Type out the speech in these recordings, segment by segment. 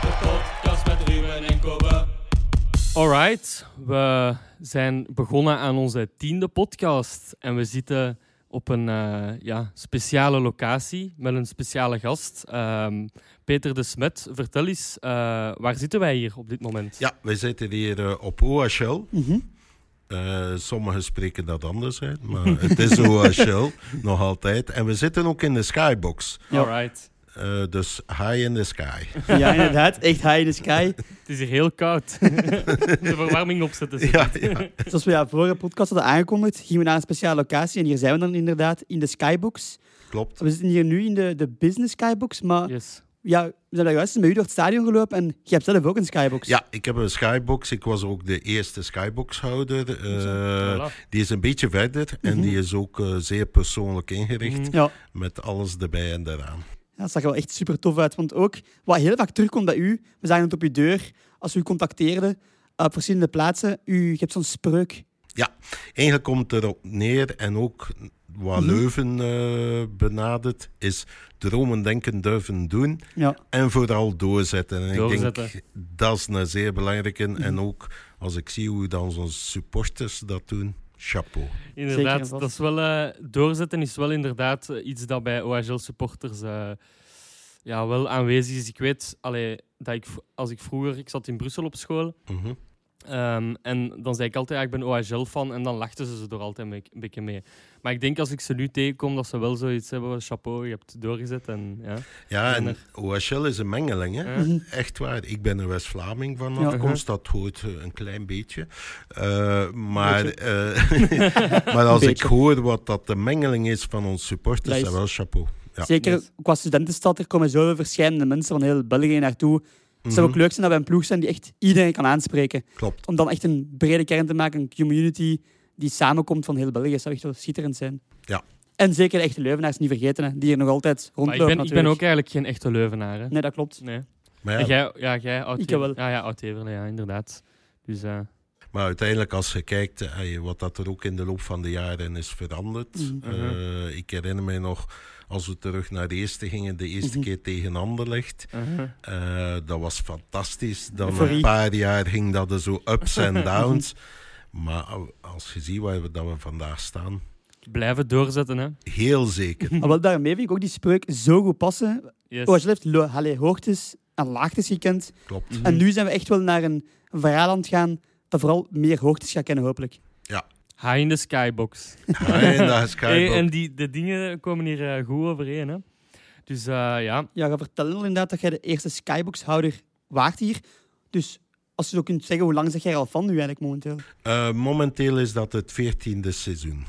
De podcast met Ruben en Kobe. Alright, we zijn begonnen aan onze tiende podcast. En we zitten op een eh, ja, speciale locatie met een speciale gast. Ehm, Peter de Smet, vertel eens, eh, waar zitten wij hier op dit moment? Ja, wij zitten hier eh, op OHL. Mhm. Eh, sommigen spreken dat anders uit, maar het is OHL nog altijd. En we zitten ook in de skybox. Ja. Alright. Eh, dus high in the sky. Ja, inderdaad. Echt high in the sky. Het is hier heel koud. de verwarming opzetten. Ja, ja. Zoals we ja, vorige podcast hadden aangekondigd, gingen we naar een speciale locatie. En hier zijn we dan inderdaad in de skybox. klopt. We zitten hier nu in de, de business skybox. Maar Yes. Ja, we zijn daar juist met u door het stadion gelopen. En je hebt zelf ook een skybox. Ja, ik heb een skybox. Ik was ook de eerste skybox-houder. Eh, Voilà. die is een beetje verder en die is ook eh, zeer persoonlijk ingericht. Mhm. Ja. Met alles erbij en eraan. Ja, dat zag er wel echt super tof uit. Want ook wat heel vaak terugkomt bij u, we zagen het op uw deur, als we u contacteerden eh, op verschillende plaatsen, u je hebt zo'n spreuk. Eigenlijk komt het erop neer en ook wat. Leuven eh, benadert, is dromen, denken, durven doen. Ja. En vooral doorzetten. En Doorzetten. ik denk dat is een zeer belangrijke. En ook als ik zie hoe dan onze supporters dat doen, chapeau. Inderdaad, dat is wel, eh, doorzetten is wel inderdaad eh, iets dat bij OHL-supporters eh, ja, wel aanwezig is. Ik weet, allee, dat ik, als ik vroeger, ik zat in Brussel op school, Mhm. Ehm, en dan zei ik altijd, ja, ik ben OHL-fan. En dan lachten ze er altijd een beetje- een beetje mee. Maar ik denk als ik ze nu tegenkom, dat ze wel zoiets hebben. van, Chapeau, je hebt doorgezet. En, ja. Ja, En en OHL is een mengeling, hè? Ja. Mhm. Echt waar. Ik ben een West-Vlaming van Ja. afkomst. Dat hoort eh, een klein beetje. Eh, maar eh, maar als ik hoor wat dat de mengeling is van onze supporters, dan wel chapeau. Ja. Zeker Yes. qua studentenstad, er komen zoveel verschillende mensen van heel België naartoe. Het zou ook Mhm. leuk zijn dat we een ploeg zijn die echt iedereen kan aanspreken. Klopt. Om dan echt een brede kern te maken, een community die samenkomt van heel België. Dat zou echt wel schitterend zijn. Ja. En zeker de echte Leuvenaars niet vergeten, hè, die hier nog altijd Maar rondlopen ik ben, ik ben natuurlijk. ook eigenlijk geen echte Leuvenaar. Hè. Nee, dat klopt. Nee. Maar, En ja, jij, ja, jij oud Ik wel. Ja, ja, oud-Heverlee, ja, inderdaad. Dus eh, maar uiteindelijk, als je kijkt eh, wat dat er ook in de loop van de jaren is veranderd. Mhm. eh, ik herinner mij nog, als we terug naar de eerste gingen, de eerste Mhm. keer tegen Anderlecht. Eh, dat was fantastisch. Dan Euforie. een paar jaar ging dat er zo ups en downs. maar als je ziet waar we, dat we vandaag staan, blijven doorzetten. Hè. heel zeker. Maar wel daarmee vind ik ook die spreuk zo goed passen. Yes. Heeft lo- allee, hoogtes en laagtes gekend. Klopt. En nu zijn we echt wel naar een verhaal aan het gaan dat vooral meer hoogtes gaat kennen, hopelijk. High in the skybox. Dat is Hey, kijk, en die, de dingen komen hier eh, goed overeen. Hè. Dus eh, ja, Ja, je vertelde al inderdaad dat jij de eerste Skybox-houder waart hier. Dus als je zo kunt zeggen, hoe lang zeg jij er al van nu eigenlijk momenteel? eh, momenteel is dat het veertiende seizoen.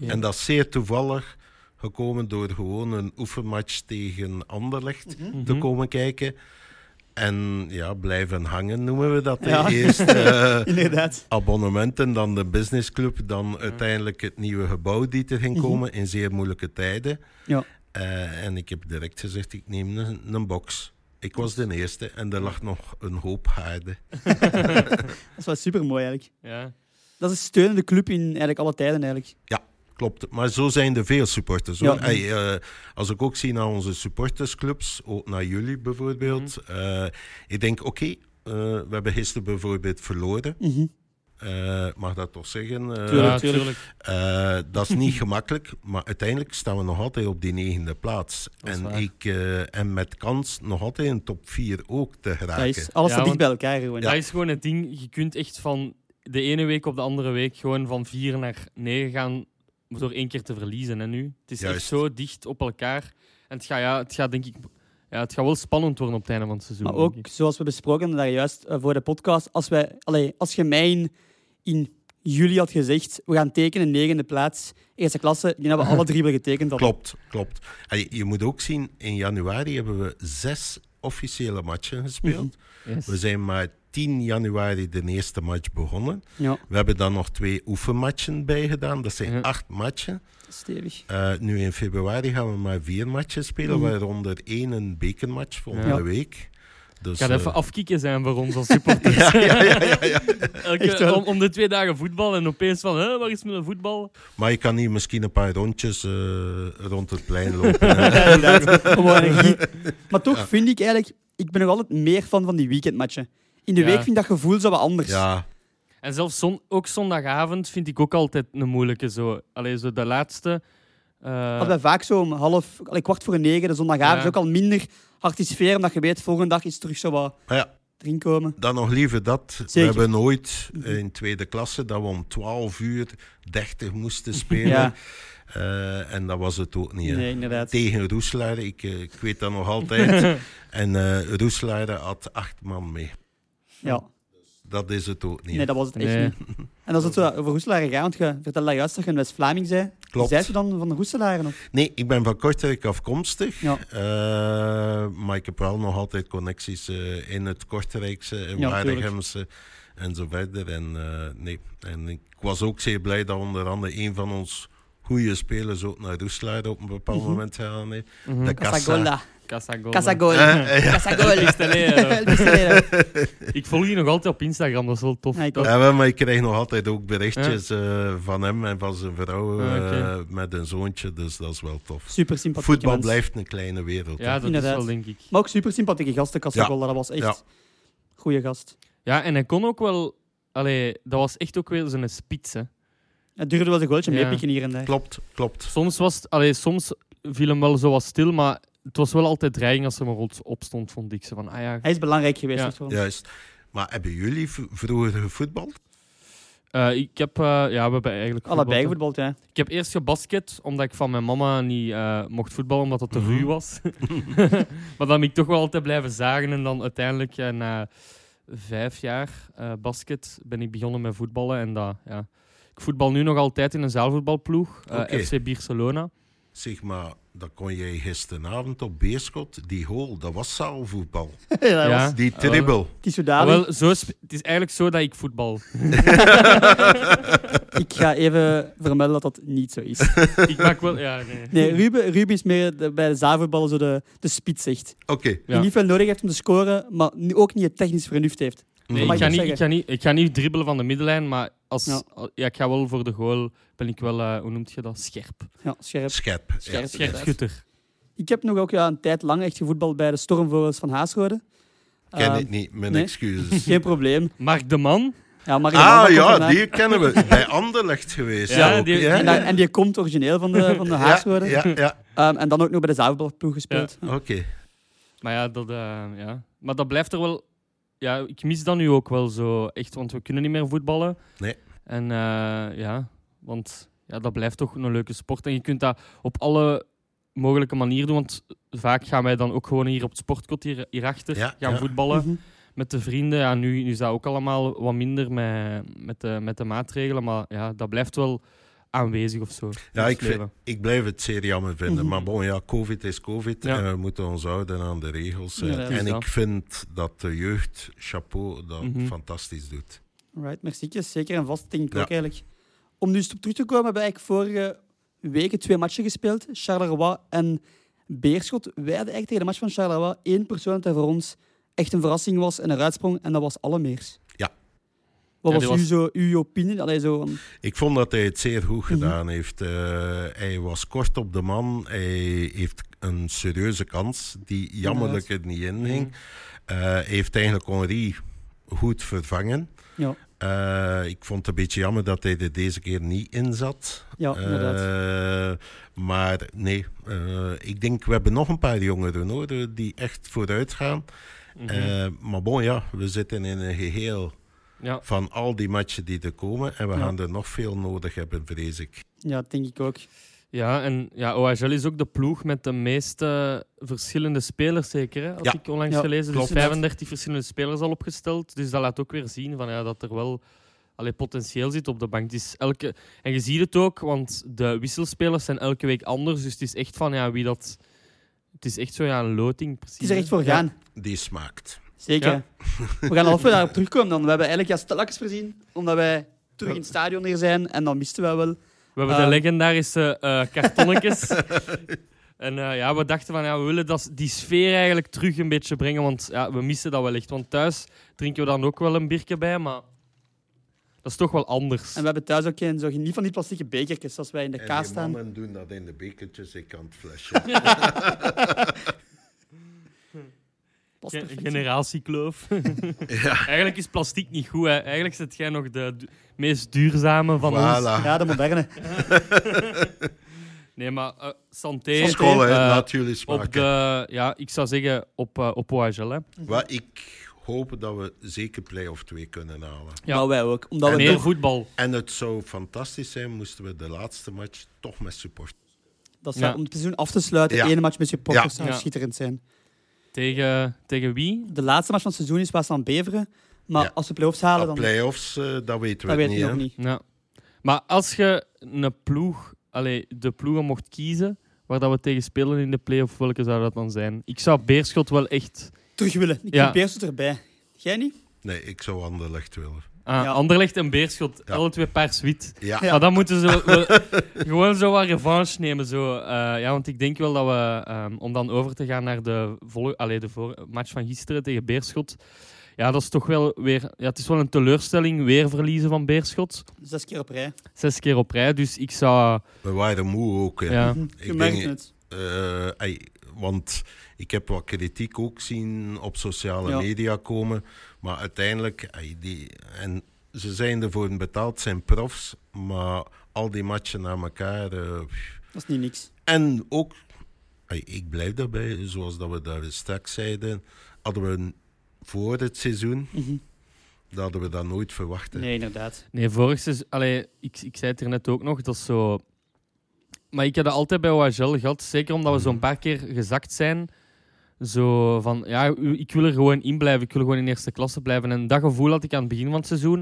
En dat is zeer toevallig gekomen door gewoon een oefenmatch tegen Anderlecht te Mhm. komen kijken. En ja, blijven hangen noemen we dat. Ja. Eerst eh, abonnementen, dan de businessclub, dan uiteindelijk het nieuwe gebouw die er ging Mhm. komen in zeer moeilijke tijden. Ja. Eh, en ik heb direct gezegd, ik neem een, een box. Ik was de eerste en er lag nog een hoop haarden. Dat is wel super mooi eigenlijk. Ja. Dat is een steunende club in eigenlijk alle tijden eigenlijk. Klopt, maar zo zijn er veel supporters. Ja. Hey, eh, als ik ook zie naar onze supportersclubs, ook naar jullie bijvoorbeeld. eh, ik denk, oké, eh, we hebben gisteren bijvoorbeeld verloren. Mhm. Eh, mag dat toch zeggen? Eh, Tuurlijk, ja, tuurlijk. Eh, dat is niet gemakkelijk, maar uiteindelijk staan we nog altijd op die negende plaats. Dat En, waar. ik, eh, en met kans nog altijd in top 4 ook te Dat geraken. is, alles Ja, staat dicht bij elkaar gewoon. Dat is gewoon het ding. Je kunt echt van de ene week op de andere week gewoon van 4 naar 9 gaan door één keer te verliezen. En nu, het is echt zo dicht op elkaar. En het gaat, ja, het gaat denk ik, ja, het gaat wel spannend worden op het einde van het seizoen. Maar ook, zoals we besproken hebben daar juist eh, voor de podcast, als, wij, allee, als je mij in, in juli had gezegd, we gaan tekenen, negende plaats, eerste klasse, die hebben we alle drie wel getekend. hadden. Klopt, klopt. En je, je moet ook zien, in januari hebben we zes officiële matchen gespeeld. Yes. We zijn maar 10 januari de eerste match begonnen. Ja, We hebben dan nog twee oefenmatchen bij gedaan. Dat zijn Ja. acht matchen. stevig. Eh, nu in februari gaan we maar vier matches spelen, Mhm. waaronder één een bekermatch volgende Ja. week. Dus, gaat eh, even afkicken zijn voor ons als supporters. ja, ja, ja, ja. Elke- om, om de twee dagen voetbal en opeens van, hè, waar is mijn voetbal? Maar je kan hier misschien een paar rondjes eh, rond het plein lopen. Maar toch vind ik eigenlijk, ik ben nog altijd meer fan van die weekendmatchen. In de Ja. week vind ik dat gevoel zo wat anders. ja, En zelfs zon, ook zondagavond vind ik ook altijd een moeilijke. Zo. Allee, zo de laatste. eh, Als wij vaak zo om half, allee, kwart voor negen, de zondagavond, Ja. is ook al minder hard die sfeer, omdat je weet, volgende dag is het terug zo wat maar ja, erin komen. dan nog liever dat. We hebben ooit in tweede klasse dat we om 12 uur 30 moesten spelen. Ja, Eh, en dat was het ook niet. nee, inderdaad. Tegen Roeslaar, ik, eh, ik weet dat nog altijd. en eh Roeslaar had acht man mee. Ja. Dat is het ook niet. Nee, dat was het echt Nee. niet. En als het zo over Roeselaren gaat, want je vertelde juist dat je een West-Vlaming zei. Klopt. Zij ze dan van de Roeselaren? Of? Nee, ik ben van Kortrijk afkomstig. Ja. Eh, maar ik heb wel nog altijd connecties eh, in het Kortrijkse, in Ja, Waregemse en zo verder. En, eh, nee. en ik was ook zeer blij dat onder andere een van ons goede spelers ook naar Roeslaar op een bepaald Mhm. moment gegaan heeft. mhm. De. Casagola. Casagol. Casagol. Eh, ja. Casagol. Ik volg die nog altijd op Instagram, dat is wel tof. Ja, maar ik krijg nog altijd ook berichtjes eh, van hem en van zijn vrouw Ah, eh, met een zoontje, dus dat is wel tof. Super sympathiek. Voetbal blijft een kleine wereld. ja, dat Inderdaad. is wel, denk ik. Maar ook super sympathieke gasten, Casagola. Dat was echt Ja. goede gast. Ja, en hij kon ook wel... Allee, dat was echt ook weer zo'n spits, hè. Het duurde wel een goaltje Ja. meepikken hier en daar. Klopt, klopt. Soms, was het, allee, soms viel hem wel zo wat stil, maar het was wel altijd dreiging als hij maar op- opstond, vond ik. Zo van, ah ja, Hij is belangrijk geweest Ja. Juist. Maar hebben jullie vroeger gevoetbald? Eh, ik heb, eh, ja, we hebben eigenlijk Allebei gevoetbald, ja. Ik heb eerst gebasket, omdat ik van mijn mama niet eh, mocht voetballen, omdat het te Mhm. ruw was. maar dan ben ik toch wel altijd blijven zagen. En dan uiteindelijk, na vijf jaar eh, basket, ben ik begonnen met voetballen. En dat, ja. Ik voetbal nu nog altijd in een zaalvoetbalploeg, eh, Oké. FC Barcelona. Zeg maar, dat kon jij gisteravond op Beerschot. Die goal, dat was zaalvoetbal. dat Ja. was, Die Ah, dribbel. het is Ah, zodanig. wel, zo sp- het is eigenlijk zo dat ik voetbal. Ik ga even vermelden dat dat niet zo is. ik maak wel, ja, nee. Nee, Ruben, Ruben is meer de- bij de zaalvoetballen zo de, de spits echt. Oké. Ja. Die niet veel nodig heeft om te scoren, maar nu ook niet het technisch vernuft heeft. Nee, ik, ga niet, ik, ga niet, ik ga niet dribbelen van de middenlijn, maar als, Ja. ja. ik ga wel voor de goal, ben ik wel, eh, hoe noemt je dat? Scherp. Ja, scherp. Scherp. Scherp, Ja. scherp. Scherpschutter. Ik heb nog ook ja, een tijd lang echt gevoetbald bij de Stormvogels van Haasrode. Ken Ehm, ik niet, mijn nee. excuses. Geen probleem. Mark de Man. Ja, maar Ah ja, die kennen we. Bij Anderlecht geweest. Ja, ook, die- ja? En, daar- en die komt origineel van de, van de Haasrode. Ja, ja, ja. Ehm, en dan ook nog bij de zaalvoetbalploeg gespeeld. Ja. Oké. Maar ja, dat, eh, ja, maar dat blijft er wel. Ja, ik mis dat nu ook wel zo echt, want we kunnen niet meer voetballen. Nee. En eh, ja, want ja, dat blijft toch een leuke sport. En je kunt dat op alle mogelijke manieren doen. Want vaak gaan wij dan ook gewoon hier op het sportkot hier, hierachter Ja, gaan ja. voetballen. Mhm. met de vrienden. Ja, nu, nu is dat ook allemaal wat minder met, met, de, met de maatregelen. Maar ja, dat blijft wel aanwezig of zo. Ja, ik, vind, ik blijf het zeer jammer vinden. Mhm. Maar bon, ja, COVID is COVID. Ja. En we moeten ons houden aan de regels. eh. En ik vind dat de jeugd, chapeau, dat Mhm. fantastisch doet. Right, merci. Zeker en vast, denk ik Ja. ook eigenlijk. Om nu eens op terug te komen, hebben we eigenlijk vorige weken twee matchen gespeeld. Charleroi en Beerschot. Wij hadden eigenlijk tegen de match van Charleroi één persoon dat voor ons echt een verrassing was en een uitsprong. En dat was Allemeers. Wat Ja, was, was- uw, zo, uw opinie? Allee, zo, Ik vond dat hij het zeer goed Mhm. gedaan heeft. Eh, hij was kort op de man. Hij heeft een serieuze kans die jammerlijk er niet in ging. Eh, Hij heeft eigenlijk Henri goed vervangen. ja, Eh, ik vond het een beetje jammer dat hij er deze keer niet in zat. ja, inderdaad. Maar nee, ik denk we hebben nog een paar jongeren hoor, die echt vooruit gaan. Mhm. Eh, maar bon, ja, we zitten in een geheel ja. van al die matchen die er komen. En we Ja. gaan er nog veel nodig hebben, vrees ik. Ja, denk ik ook. ja, en ja, OHL is ook de ploeg met de meeste verschillende spelers, zeker. Hè? Had Ja. ik onlangs Ja, gelezen. klopt. Dus 35 verschillende spelers al opgesteld. Dus dat laat ook weer zien van, ja, dat er wel allee, potentieel zit op de bank. Is elke... En je ziet het ook, want de wisselspelers zijn elke week anders. Dus het is echt van ja, wie dat. Het is echt zo ja, een loting. Precies, Het is er echt voor gaan. Die smaakt. Zeker. Ja. We gaan al even daarop terugkomen. Dan. We hebben eigenlijk ja, stelakjes voorzien, omdat wij terug in het stadion hier zijn. En dan misten wij wel. We hebben Eh. de legendarische eh kartonnetjes. En eh, ja, we dachten van ja, we willen dat, die sfeer eigenlijk terug een beetje brengen, want ja, we missen dat wel echt. Want thuis drinken we dan ook wel een biertje bij, maar dat is toch wel anders. En we hebben thuis ook geen, zo, niet van die plastieke bekertjes als wij in de En kaas die staan. mannen doen dat in de bekertjes, ik aan het flesje. Perfect. generatiekloof. ja, eigenlijk is plastic niet goed. Hè. Eigenlijk zit jij nog de du- meest duurzame van ons. voilà. Ja, de moderne. Nee, maar eh santé. School, eh, op de, ja, ik zou zeggen op, eh, op OHL. Hè. Wat ik hoop dat we zeker play-off 2 kunnen halen. Ja. Maar wij ook. Omdat we Meer voetbal. En het zou fantastisch zijn moesten we de laatste match toch met support. dat zou, Ja. om het seizoen af te sluiten, Ja. één match met supporters Ja. zou Ja. schitterend zijn. Tegen, tegen wie? De laatste match van het seizoen is pas aan Beveren. Maar Ja. als we play-offs halen, dan play-offs, eh, dat weten we dat weet niet. je nog niet. Ja. Maar als je een ploeg, allee, de ploegen mocht kiezen waar dat we tegen spelen in de play-off, welke zou dat dan zijn? Ik zou Beerschot wel echt... Terug willen. Ik Ja. heb Beerschot erbij. Jij niet? Nee, ik zou Anderlecht willen. Ja. Anderlecht en Beerschot, Ja. alle twee paars-wit. Ja, Ja. Maar dan moeten ze we- gewoon zo wat revanche nemen. Zo. Eh, ja, want ik denk wel dat we, ehm, om dan over te gaan naar de, vol- allee, de voor match van gisteren tegen Beerschot. Ja, dat is toch wel weer... Ja, het is wel een teleurstelling, weer verliezen van Beerschot. Zes keer op rij. Zes keer op rij, dus ik zou... we waren moe ook. hè. Ja. Je Ik merkt denk- het. Eh, ey, want ik heb wat kritiek ook zien op sociale Ja. media komen. Maar uiteindelijk, ey, die, en ze zijn ervoor betaald, zijn profs. Maar al die matchen naar elkaar. eh, Dat is niet niks. en ook, ey, ik blijf daarbij, zoals dat we daar straks zeiden. Hadden we voor het seizoen, Mhm. dat hadden we dat nooit verwacht. hè. Nee, inderdaad. Nee, vorig seizoen... Allee, ik, ik zei het er net ook nog, dat is zo... Maar ik heb dat altijd bij OHL gehad, zeker omdat we zo'n paar keer gezakt zijn. Zo van, ja, ik wil er gewoon in blijven, ik wil gewoon in eerste klasse blijven. En dat gevoel had ik aan het begin van het seizoen.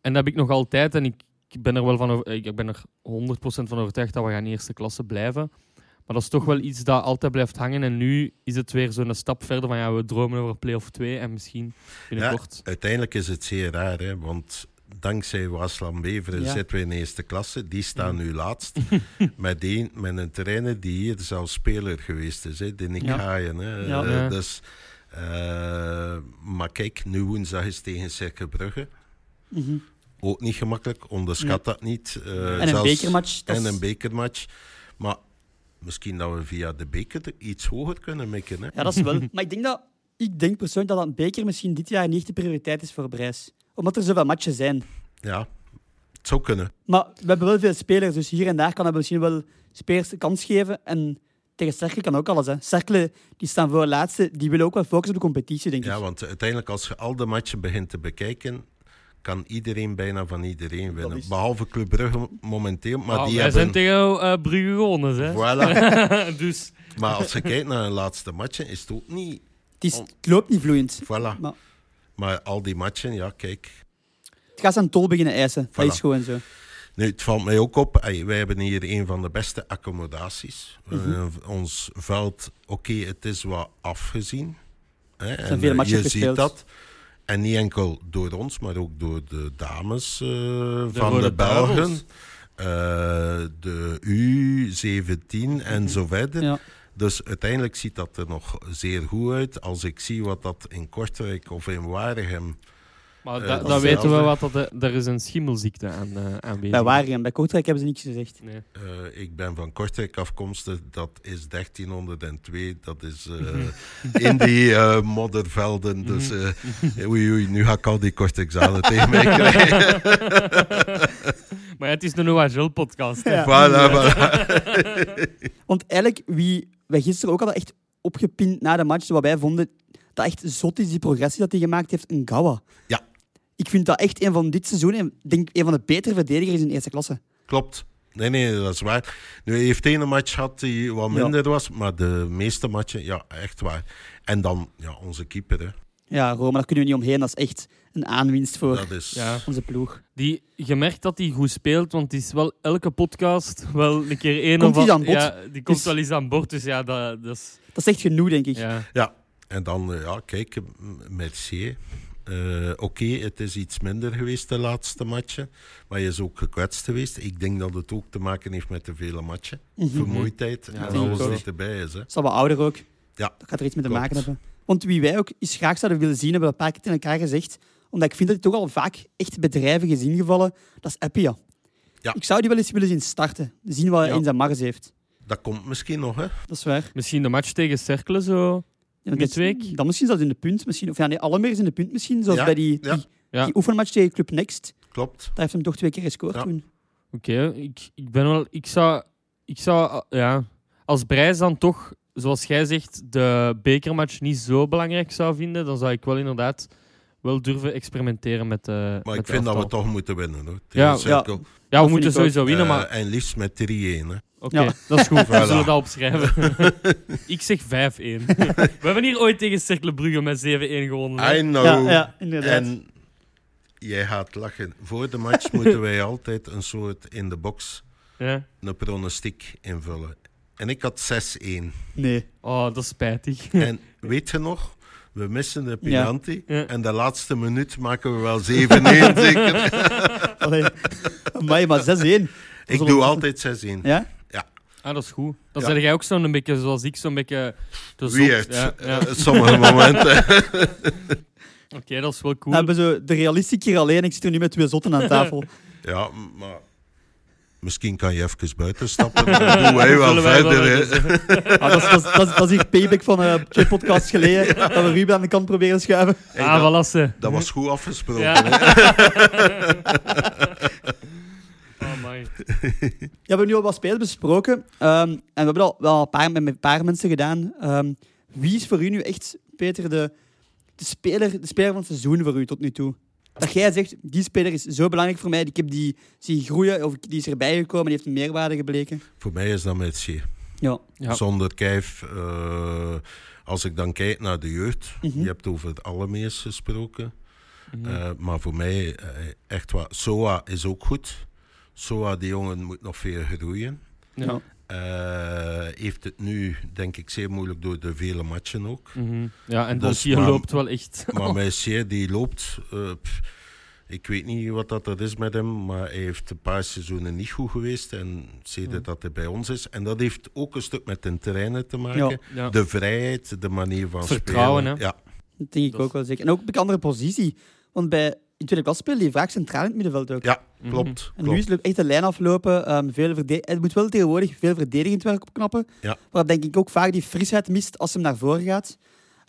En dat heb ik nog altijd. En ik, ben er wel van, over- ik ben er 100% van overtuigd dat we gaan in eerste klasse blijven. Maar dat is toch wel iets dat altijd blijft hangen. En nu is het weer zo'n stap verder van, ja, we dromen over play-off 2 en misschien binnenkort. Uiteindelijk is het zeer raar, hè, want dankzij Waasland Beveren Ja. zitten we in eerste klasse. Die staan nu laatst. met, een, met een trainer die hier zelfs speler geweest is, hè, de Nick. Haaien. Hè. Eh, dus, eh, maar kijk, nu woensdag is tegen Cercle Brugge. Mhm. Ook niet gemakkelijk, onderschat dat niet. Eh, En een bekermatch. En een bekermatch. Maar misschien dat we via de beker er iets hoger kunnen mikken. Hè. Ja, dat is wel. Maar ik denk, dat, ik denk persoonlijk dat een beker misschien dit jaar niet de prioriteit is voor Brijs. Omdat er zoveel matchen zijn. Ja, het zou kunnen. Maar we hebben wel veel spelers, dus hier en daar kan we misschien wel spelers de kans geven. En tegen Cercle kan ook alles. Hè. Cercle, die staan voor laatste, die willen ook wel focussen op de competitie, denk ik. Ja, want uiteindelijk als je al de matchen begint te bekijken, kan iedereen bijna van iedereen winnen. is- Behalve Club Brugge momenteel, maar Nou, die wij hebben... zijn tegen eh Brugge gewonnen, hè. Voilà. dus maar als je kijkt naar de laatste matchen, is het ook niet... Het, is, het loopt niet vloeiend. Voilà. Maar Maar al die matchen, ja, kijk. het gaat zijn tol beginnen eisen. Dat Voilà. is gewoon zo. Nu, het valt mij ook op, ey, wij hebben hier een van de beste accommodaties. Mhm. Eh, ons veld, oké, het is wat afgezien. Hè, en, veel eh, matchen je gespeeld. ziet dat. En niet enkel door ons, maar ook door de dames eh, van Rode de Belgen. Eh, de U17 en zo verder. Ja. Dus uiteindelijk ziet dat er nog zeer goed uit. Als ik zie wat dat in Kortrijk of in Waregem... Maar Eh, da- dat dan weten we wat dat... Er is een schimmelziekte aan, eh aanwezig. Bij Waregem, bij Kortrijk hebben ze niks gezegd. Nee. eh, ik ben van Kortrijk afkomstig, dat is 1302. Dat is eh, in die eh, moddervelden. Dus eh, oei, oei, nu ga ik al die Kortrijkzalen tegen mij krijgen. Maar ja, het is een OHL-podcast. hè. Ja. Voilà, voilà. Want eigenlijk, wie wij gisteren ook hadden echt opgepind na de match, wat wij vonden dat echt zot is, die progressie dat hij gemaakt heeft, een Gawa. Ja. Ik vind dat echt een van dit seizoen, een- denk een van de betere verdedigers in de eerste klasse. Klopt. Nee, nee, dat is waar. Nu, hij heeft één match gehad die wat Ja. minder was, maar de meeste matchen, ja, echt waar. En dan, ja, onze keeper, hè. Ja, Roma, daar kunnen we niet omheen. Dat is echt een aanwinst voor is... Ja. onze ploeg. Die, je merkt dat hij goed speelt, want het is wel elke podcast wel een keer één Komt of bod. Ja, die komt Dus- wel eens aan boord, dus ja, dat, dat is... Dat is echt genoeg, denk ik. Ja. Ja, en dan, eh, ja, kijk, Mercier. Eh, Oké, het is iets minder geweest de laatste matchen. Maar je is ook gekwetst geweest. Ik denk dat het ook te maken heeft met de vele matchen. Mhm. Vermoeidheid Ja, en alles wat erbij is. Hè. Is al wat ouder ook. Ja, Dat gaat er iets mee te klopt. maken hebben. Want wie wij ook eens graag zouden willen zien, hebben we een paar keer tegen elkaar gezegd. Omdat ik vind dat hij toch al vaak echt bedrijven is ingevallen. Dat is Appia. Ja. Ik zou die wel eens willen zien starten. Zien wat hij Ja. in zijn mars heeft. Dat komt misschien nog, hè? Dat is waar. Misschien de match tegen Cerkelen zo. Ja, dat- Midweek? Dan misschien zelfs in de punt. Misschien. Of ja, nee, alle meer is in de punt misschien. Zoals Ja, bij die, die, Ja. die oefenmatch tegen Club Next. Klopt. Daar heeft hem toch twee keer gescoord Ja. toen. Oké, ik, ik ben wel. Ik zou. Ik zou ja, als Brijs dan toch, zoals jij zegt, de bekermatch niet zo belangrijk zou vinden, dan zou ik wel inderdaad wel durven experimenteren met. eh Maar met ik vind dat we toch moeten winnen. Hoor. Ja, Tegen Cerkel. Ja, we moeten sowieso winnen, Eh, maar En liefst met 3-1. Hè. oké, Ja. dat is goed. We Voilà. zullen dat opschrijven. ik zeg 5-1. we hebben hier ooit tegen Cercle Brugge met 7-1 gewonnen. hè? I know. Ja, ja, inderdaad. En jij gaat lachen. Voor de match moeten wij altijd een soort in de box Ja. een pronostiek invullen. En ik had 6-1. Nee. Oh, dat is spijtig. En weet je nog? We missen de penalty. Ja. En de laatste minuut maken we wel 7-1 zeker. Allee. Amai, maar 6-1. Ik doe altijd 6-1. Ja? Ah, dat is goed. Dan Ja. zeg jij ook zo'n beetje zoals ik, zo'n beetje... Weird. Ja, ja. Eh, sommige momenten. Oké, dat is wel cool. Dan hebben zo de realistiek hier alleen. Ik zit er nu met twee zotten aan tafel. ja, maar... Misschien kan je even buiten stappen. Dan doen wij wel verder. wel Ah, dat, is, dat, is, dat, is, dat is hier payback van eh, twee podcasts geleden. Dat we Ruben aan de kant proberen schuiven. Hey, ah, dat, dat was goed afgesproken. Ja. hè. oh, my. Ja, we hebben nu al wat spelers besproken. ehm, en we hebben al wel een paar, met een paar mensen gedaan. Ehm, wie is voor u nu echt, Peter, de, de, speler, de speler van het seizoen voor u tot nu toe? Dat jij zegt, die speler is zo belangrijk voor mij. Ik heb die zien groeien, of die is erbij gekomen, die heeft een meerwaarde gebleken. Voor mij is dat Messier. Ja. Ja. Zonder kijf. eh, als ik dan kijk naar de jeugd. Mhm. Je hebt over het allermeest gesproken. Mhm. Eh, maar voor mij, eh, echt wat. Soa is ook goed. Soa, die jongen moet nog veel groeien. ja. Eh, heeft het nu, denk ik, zeer moeilijk door de vele matchen ook. Mhm. ja, en Dus, loopt wel echt. Maar Messier, die loopt. eh, pff, ik weet niet wat dat er is met hem, maar hij heeft een paar seizoenen niet goed geweest. En Ja. dat hij bij ons is. En dat heeft ook een stuk met de trainen te maken. Ja. Ja. De vrijheid, de manier van Vertrouwen, spelen. hè? Ja, Dat denk ik Dat ook wel zeker. En ook op een andere positie. Want bij, in tweede klas speelde hij vaak centraal in het middenveld ook. ja Mhm. klopt. En nu is het echt de lijn aflopen. ehm, veel het moet wel tegenwoordig veel verdedigend werk opknappen. Ja. Waar denk ik ook vaak die frisheid mist als hem naar voren gaat.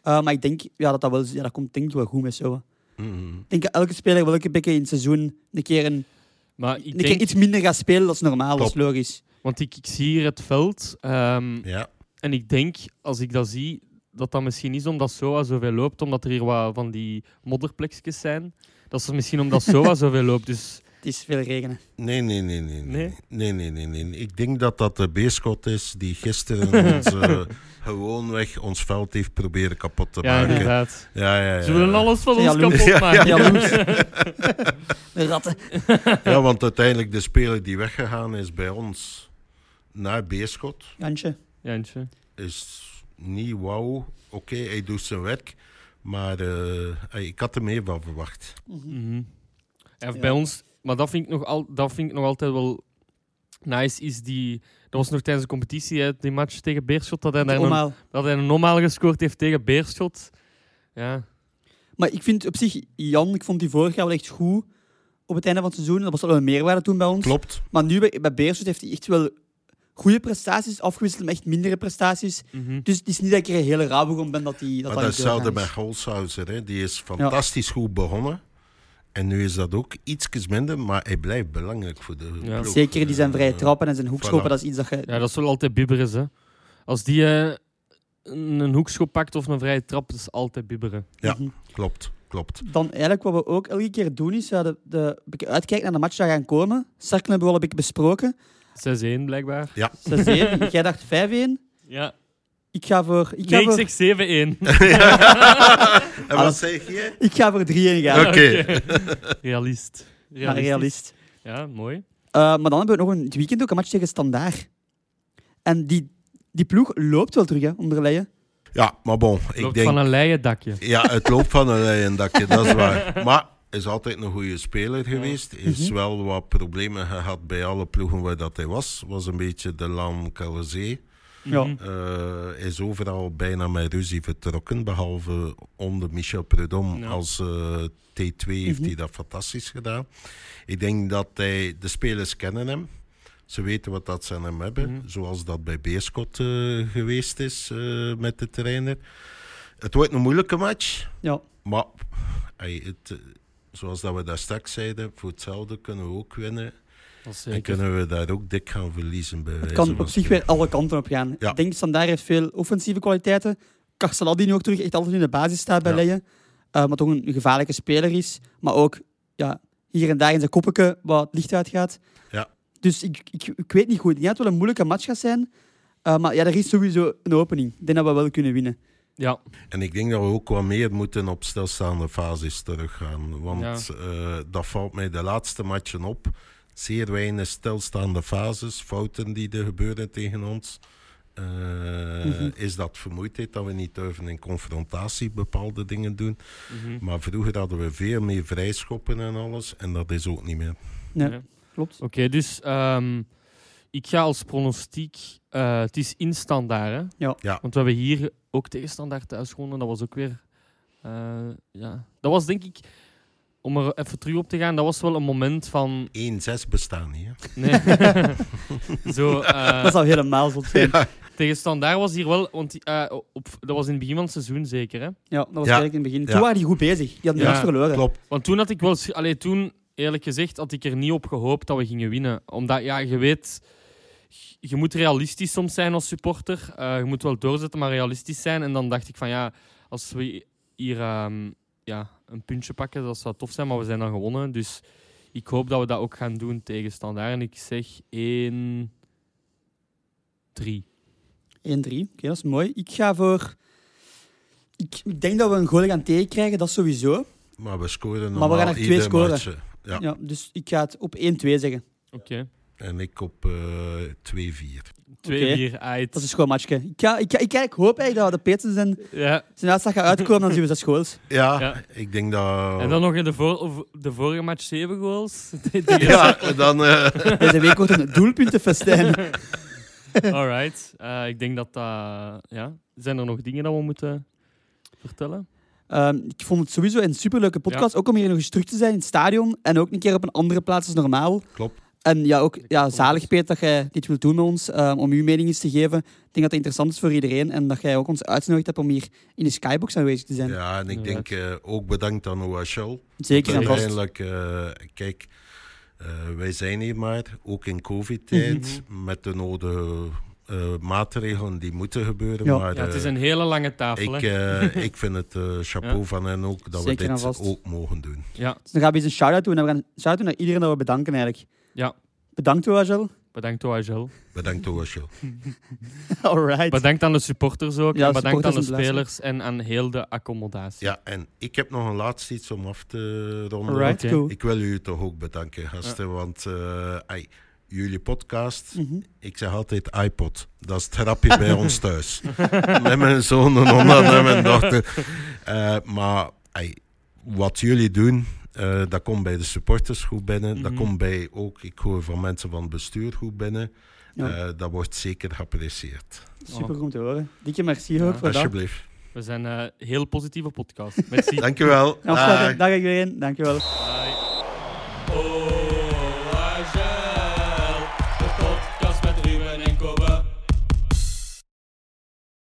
Eh, maar ik denk ja, dat dat wel ja, dat komt denk ik wel goed met zo. Mhm. Ik denk dat elke speler wel een beetje in het seizoen een keer, een, Maar ik een denk, keer iets minder gaat spelen. Dat is normaal, dat is logisch. want ik, ik zie hier het veld. ehm, Ja, En ik denk, als ik dat zie, dat dat misschien is omdat Soa zoveel loopt, omdat er hier wat van die modderplekjes zijn. Dat is misschien omdat Soa zoveel loopt. Dus Het is veel regenen. nee, nee, nee, nee. Nee? Nee, nee, nee, nee. Ik denk dat dat de beerschot is die gisteren ons, eh, gewoonweg ons veld heeft proberen kapot te ja, maken. inderdaad. Ja, ja, ja. Ze willen alles van ons kapot maken. Ja. De ratten. Ja, want uiteindelijk de speler die weggegaan is bij ons naar Beerschot Jantje. Jantje. is niet wauw. Oké, hij doet zijn werk. Maar eh, ik had er meer van verwacht. Mhm. Ja. Bij ons, maar dat vind, ik nog al, dat vind ik nog altijd wel nice, is die... Dat was nog tijdens de competitie, hè, die match tegen Beerschot, dat hij, daar een, dat hij een normaal gescoord heeft tegen Beerschot. Ja, Maar ik vind op zich, Jan, ik vond die vorig jaar wel echt goed op het einde van het seizoen. Dat was wel een meerwaarde toen bij ons. Klopt. Maar nu bij, bij Beerschot heeft hij echt wel goede prestaties afgewisseld met echt mindere prestaties. Mhm. Dus het is niet dat ik er een hele rauw om ben dat hij dat maar dat is hetzelfde met Holshouser. Hè. Die is fantastisch goed begonnen. En nu is dat ook iets minder, maar hij blijft belangrijk voor de Ja. ploeg. Zeker die zijn vrije trappen en zijn hoekschoppen, voilà. dat is iets dat je... ja, dat is wel altijd bibberen, hè. Als die eh, een, een hoekschop pakt of een vrije trap, dat is altijd bibberen. Ja. Mhm. Klopt, klopt. Dan eigenlijk wat we ook elke keer doen, is ja, de, de, uitkijken naar de match die gaan komen. Cerkelen hebben we al een beetje besproken. 6-1 blijkbaar. 6-1. Jij dacht 5-1. Ja. Ik ga voor... Ik ga Nee, ik voor, zeg 7-1. En wat zeg je? ik ga voor 3-1 gaan. Oké. Realist. Ja, Realistisch. realist. Ja, mooi. Eh, maar dan hebben we nog een het weekend ook een match tegen Standaard. En die, die ploeg loopt wel terug, hè, onder Leijen. Ja, maar bon, ik Loopt denk... van een leien dakje. Ja, het loopt van een leien dakje, dat is waar. Maar is altijd een goede speler geweest. Is Mhm. wel wat problemen gehad bij alle ploegen waar dat hij was. Was een beetje de Lam Calazé. Ja. Eh, is overal bijna met ruzie vertrokken. Behalve onder Michel Prudhomme Ja. als eh, T2 heeft Mhm. hij dat fantastisch gedaan. Ik denk dat hij, de spelers kennen hem. Ze weten wat dat ze aan hem hebben. Mhm. Zoals dat bij Beerschot eh, geweest is met de trainer. Het wordt een moeilijke match. Ja. Maar ey, het, zoals dat we daar straks zeiden, voor hetzelfde kunnen we ook winnen. En kunnen we daar ook dik gaan verliezen. Bij Het wijze kan van op zich weer alle kanten op gaan. Ja. Ik denk Standaard heeft veel offensieve kwaliteiten. Karsalal die nu ook terug echt altijd in de basis staat bij Ja. Eh, maar toch een gevaarlijke speler is. Maar ook ja, hier en daar in zijn koppetje wat het licht uitgaat. Ja. Dus ik, ik, ik weet niet goed. Ik denk dat het wel een moeilijke match gaat zijn. Eh, maar ja, er is sowieso een opening. Ik denk dat we wel kunnen winnen. Ja, En ik denk dat we ook wat meer moeten op stilstaande fases teruggaan. Want eh, dat valt mij de laatste matchen op. Zeer weinig stilstaande fases, fouten die er gebeuren tegen ons. Eh, Mhm. Is dat vermoeidheid dat we niet durven in confrontatie bepaalde dingen doen? mhm. Maar vroeger hadden we veel meer vrijschoppen en alles. En dat is ook niet meer. Nee, Ja. klopt. Oké, dus ehm, ik ga als pronostiek... eh, het is in standaard, hè? Ja. Ja. Want we hebben hier ook tegen standaard thuis gewonnen. Dat was ook weer... eh, ja. Dat was denk ik... Om er even terug op te gaan, dat was wel een moment van... 1-6 bestaan. Hè? Nee. Zo, eh, Dat zou helemaal zijn. Ja, Ja, tegen standaard was hier wel... Want, eh, op, dat was in het begin van het seizoen zeker, hè? dat was Ja. eigenlijk in het begin. Toen Ja. waren die goed bezig. Die hadden Ja. niks verloren. klopt. Want toen had ik wel... Allee, toen, eerlijk gezegd, had ik er niet op gehoopt dat we gingen winnen. Omdat, ja, je weet... Je moet realistisch soms zijn als supporter. Eh, je moet wel doorzetten, maar realistisch zijn. En dan dacht ik van, ja, als we hier ehm, ja, een puntje pakken, dat zou tof zijn. Maar we zijn dan gewonnen. Dus ik hoop dat we dat ook gaan doen tegen Standaard. En ik zeg 1... 3. 1-3. Oké, dat is mooi. Ik ga voor... Ik, denk dat we een goal gaan tegenkrijgen, dat sowieso. Maar we scoren Maar we gaan er twee scoren. Ja. Ja. dus ik ga het op 1-2 zeggen. Oké. En ik op eh 2-4. 2-4 uit. Dat is een schoon matchje. Ik, ga, ik, ga, ik, ik hoop eigenlijk dat de Petersen zijn, Ja. zijn uitslag gaat uitkomen, dan zien we zes goals. Ja, Ja. ik denk dat... En dan nog in de, voor, de vorige match 7 goals. Ja, dan... eh, Deze week wordt een doelpuntenfestijn. Alright. Eh, ik denk dat dat... ja. Zijn er nog dingen dat we moeten vertellen? Ehm, ik vond het sowieso een superleuke podcast. Ook om hier nog eens terug te zijn in het stadion. En ook een keer op een andere plaats als normaal. Klopt. En ja, ook ja, zalig, Peter, dat jij dit wilt doen met ons. ehm, om uw mening eens te geven. Ik denk dat het interessant is voor iedereen. En dat jij ook ons uitgenodigd hebt om hier in de skybox aanwezig te zijn. ja, en ik denk eh, ook bedankt aan OHL. Zeker en vast. Uiteindelijk, eh, kijk, eh, wij zijn hier maar, ook in covid-tijd, Mhm. met de nodige eh, maatregelen die moeten gebeuren. Ja. Maar Ja, het is eh, een hele lange tafel. ik, hè. eh, ik vind het eh, chapeau Ja. van hen ook dat Zeker we dit ook mogen doen. Ja, Dus dan gaan we eens een shout-out doen. En we gaan een shout-out doen naar iedereen dat we bedanken eigenlijk. Ja. Bedankt, Oajel. Bedankt OHL. Bedankt OHL. Alright. Bedankt aan de supporters ook. Ja, en bedankt aan de spelers en aan heel de accommodatie. Ja, en ik heb nog een laatste iets om af te ronden. Alright, Oké. cool. Ik wil jullie toch ook bedanken, gasten, want eh, ai, jullie podcast, Mhm. ik zeg altijd iPod. Dat is het grapje bij ons thuis. met mijn zoon en onder en mijn dochter. Eh, maar ai, wat jullie doen, eh, dat komt bij de supporters goed binnen. Dat Mhm. komt bij ook, ik hoor van mensen van het bestuur goed binnen. Ja. Eh, dat wordt zeker geapprecieerd. Super goed te horen. Dikke merci Ja. ook voor dat. Alsjeblieft. We zijn een heel positieve podcast. Merci. Dankjewel. Dag. Dag iedereen. Dankjewel. Bye.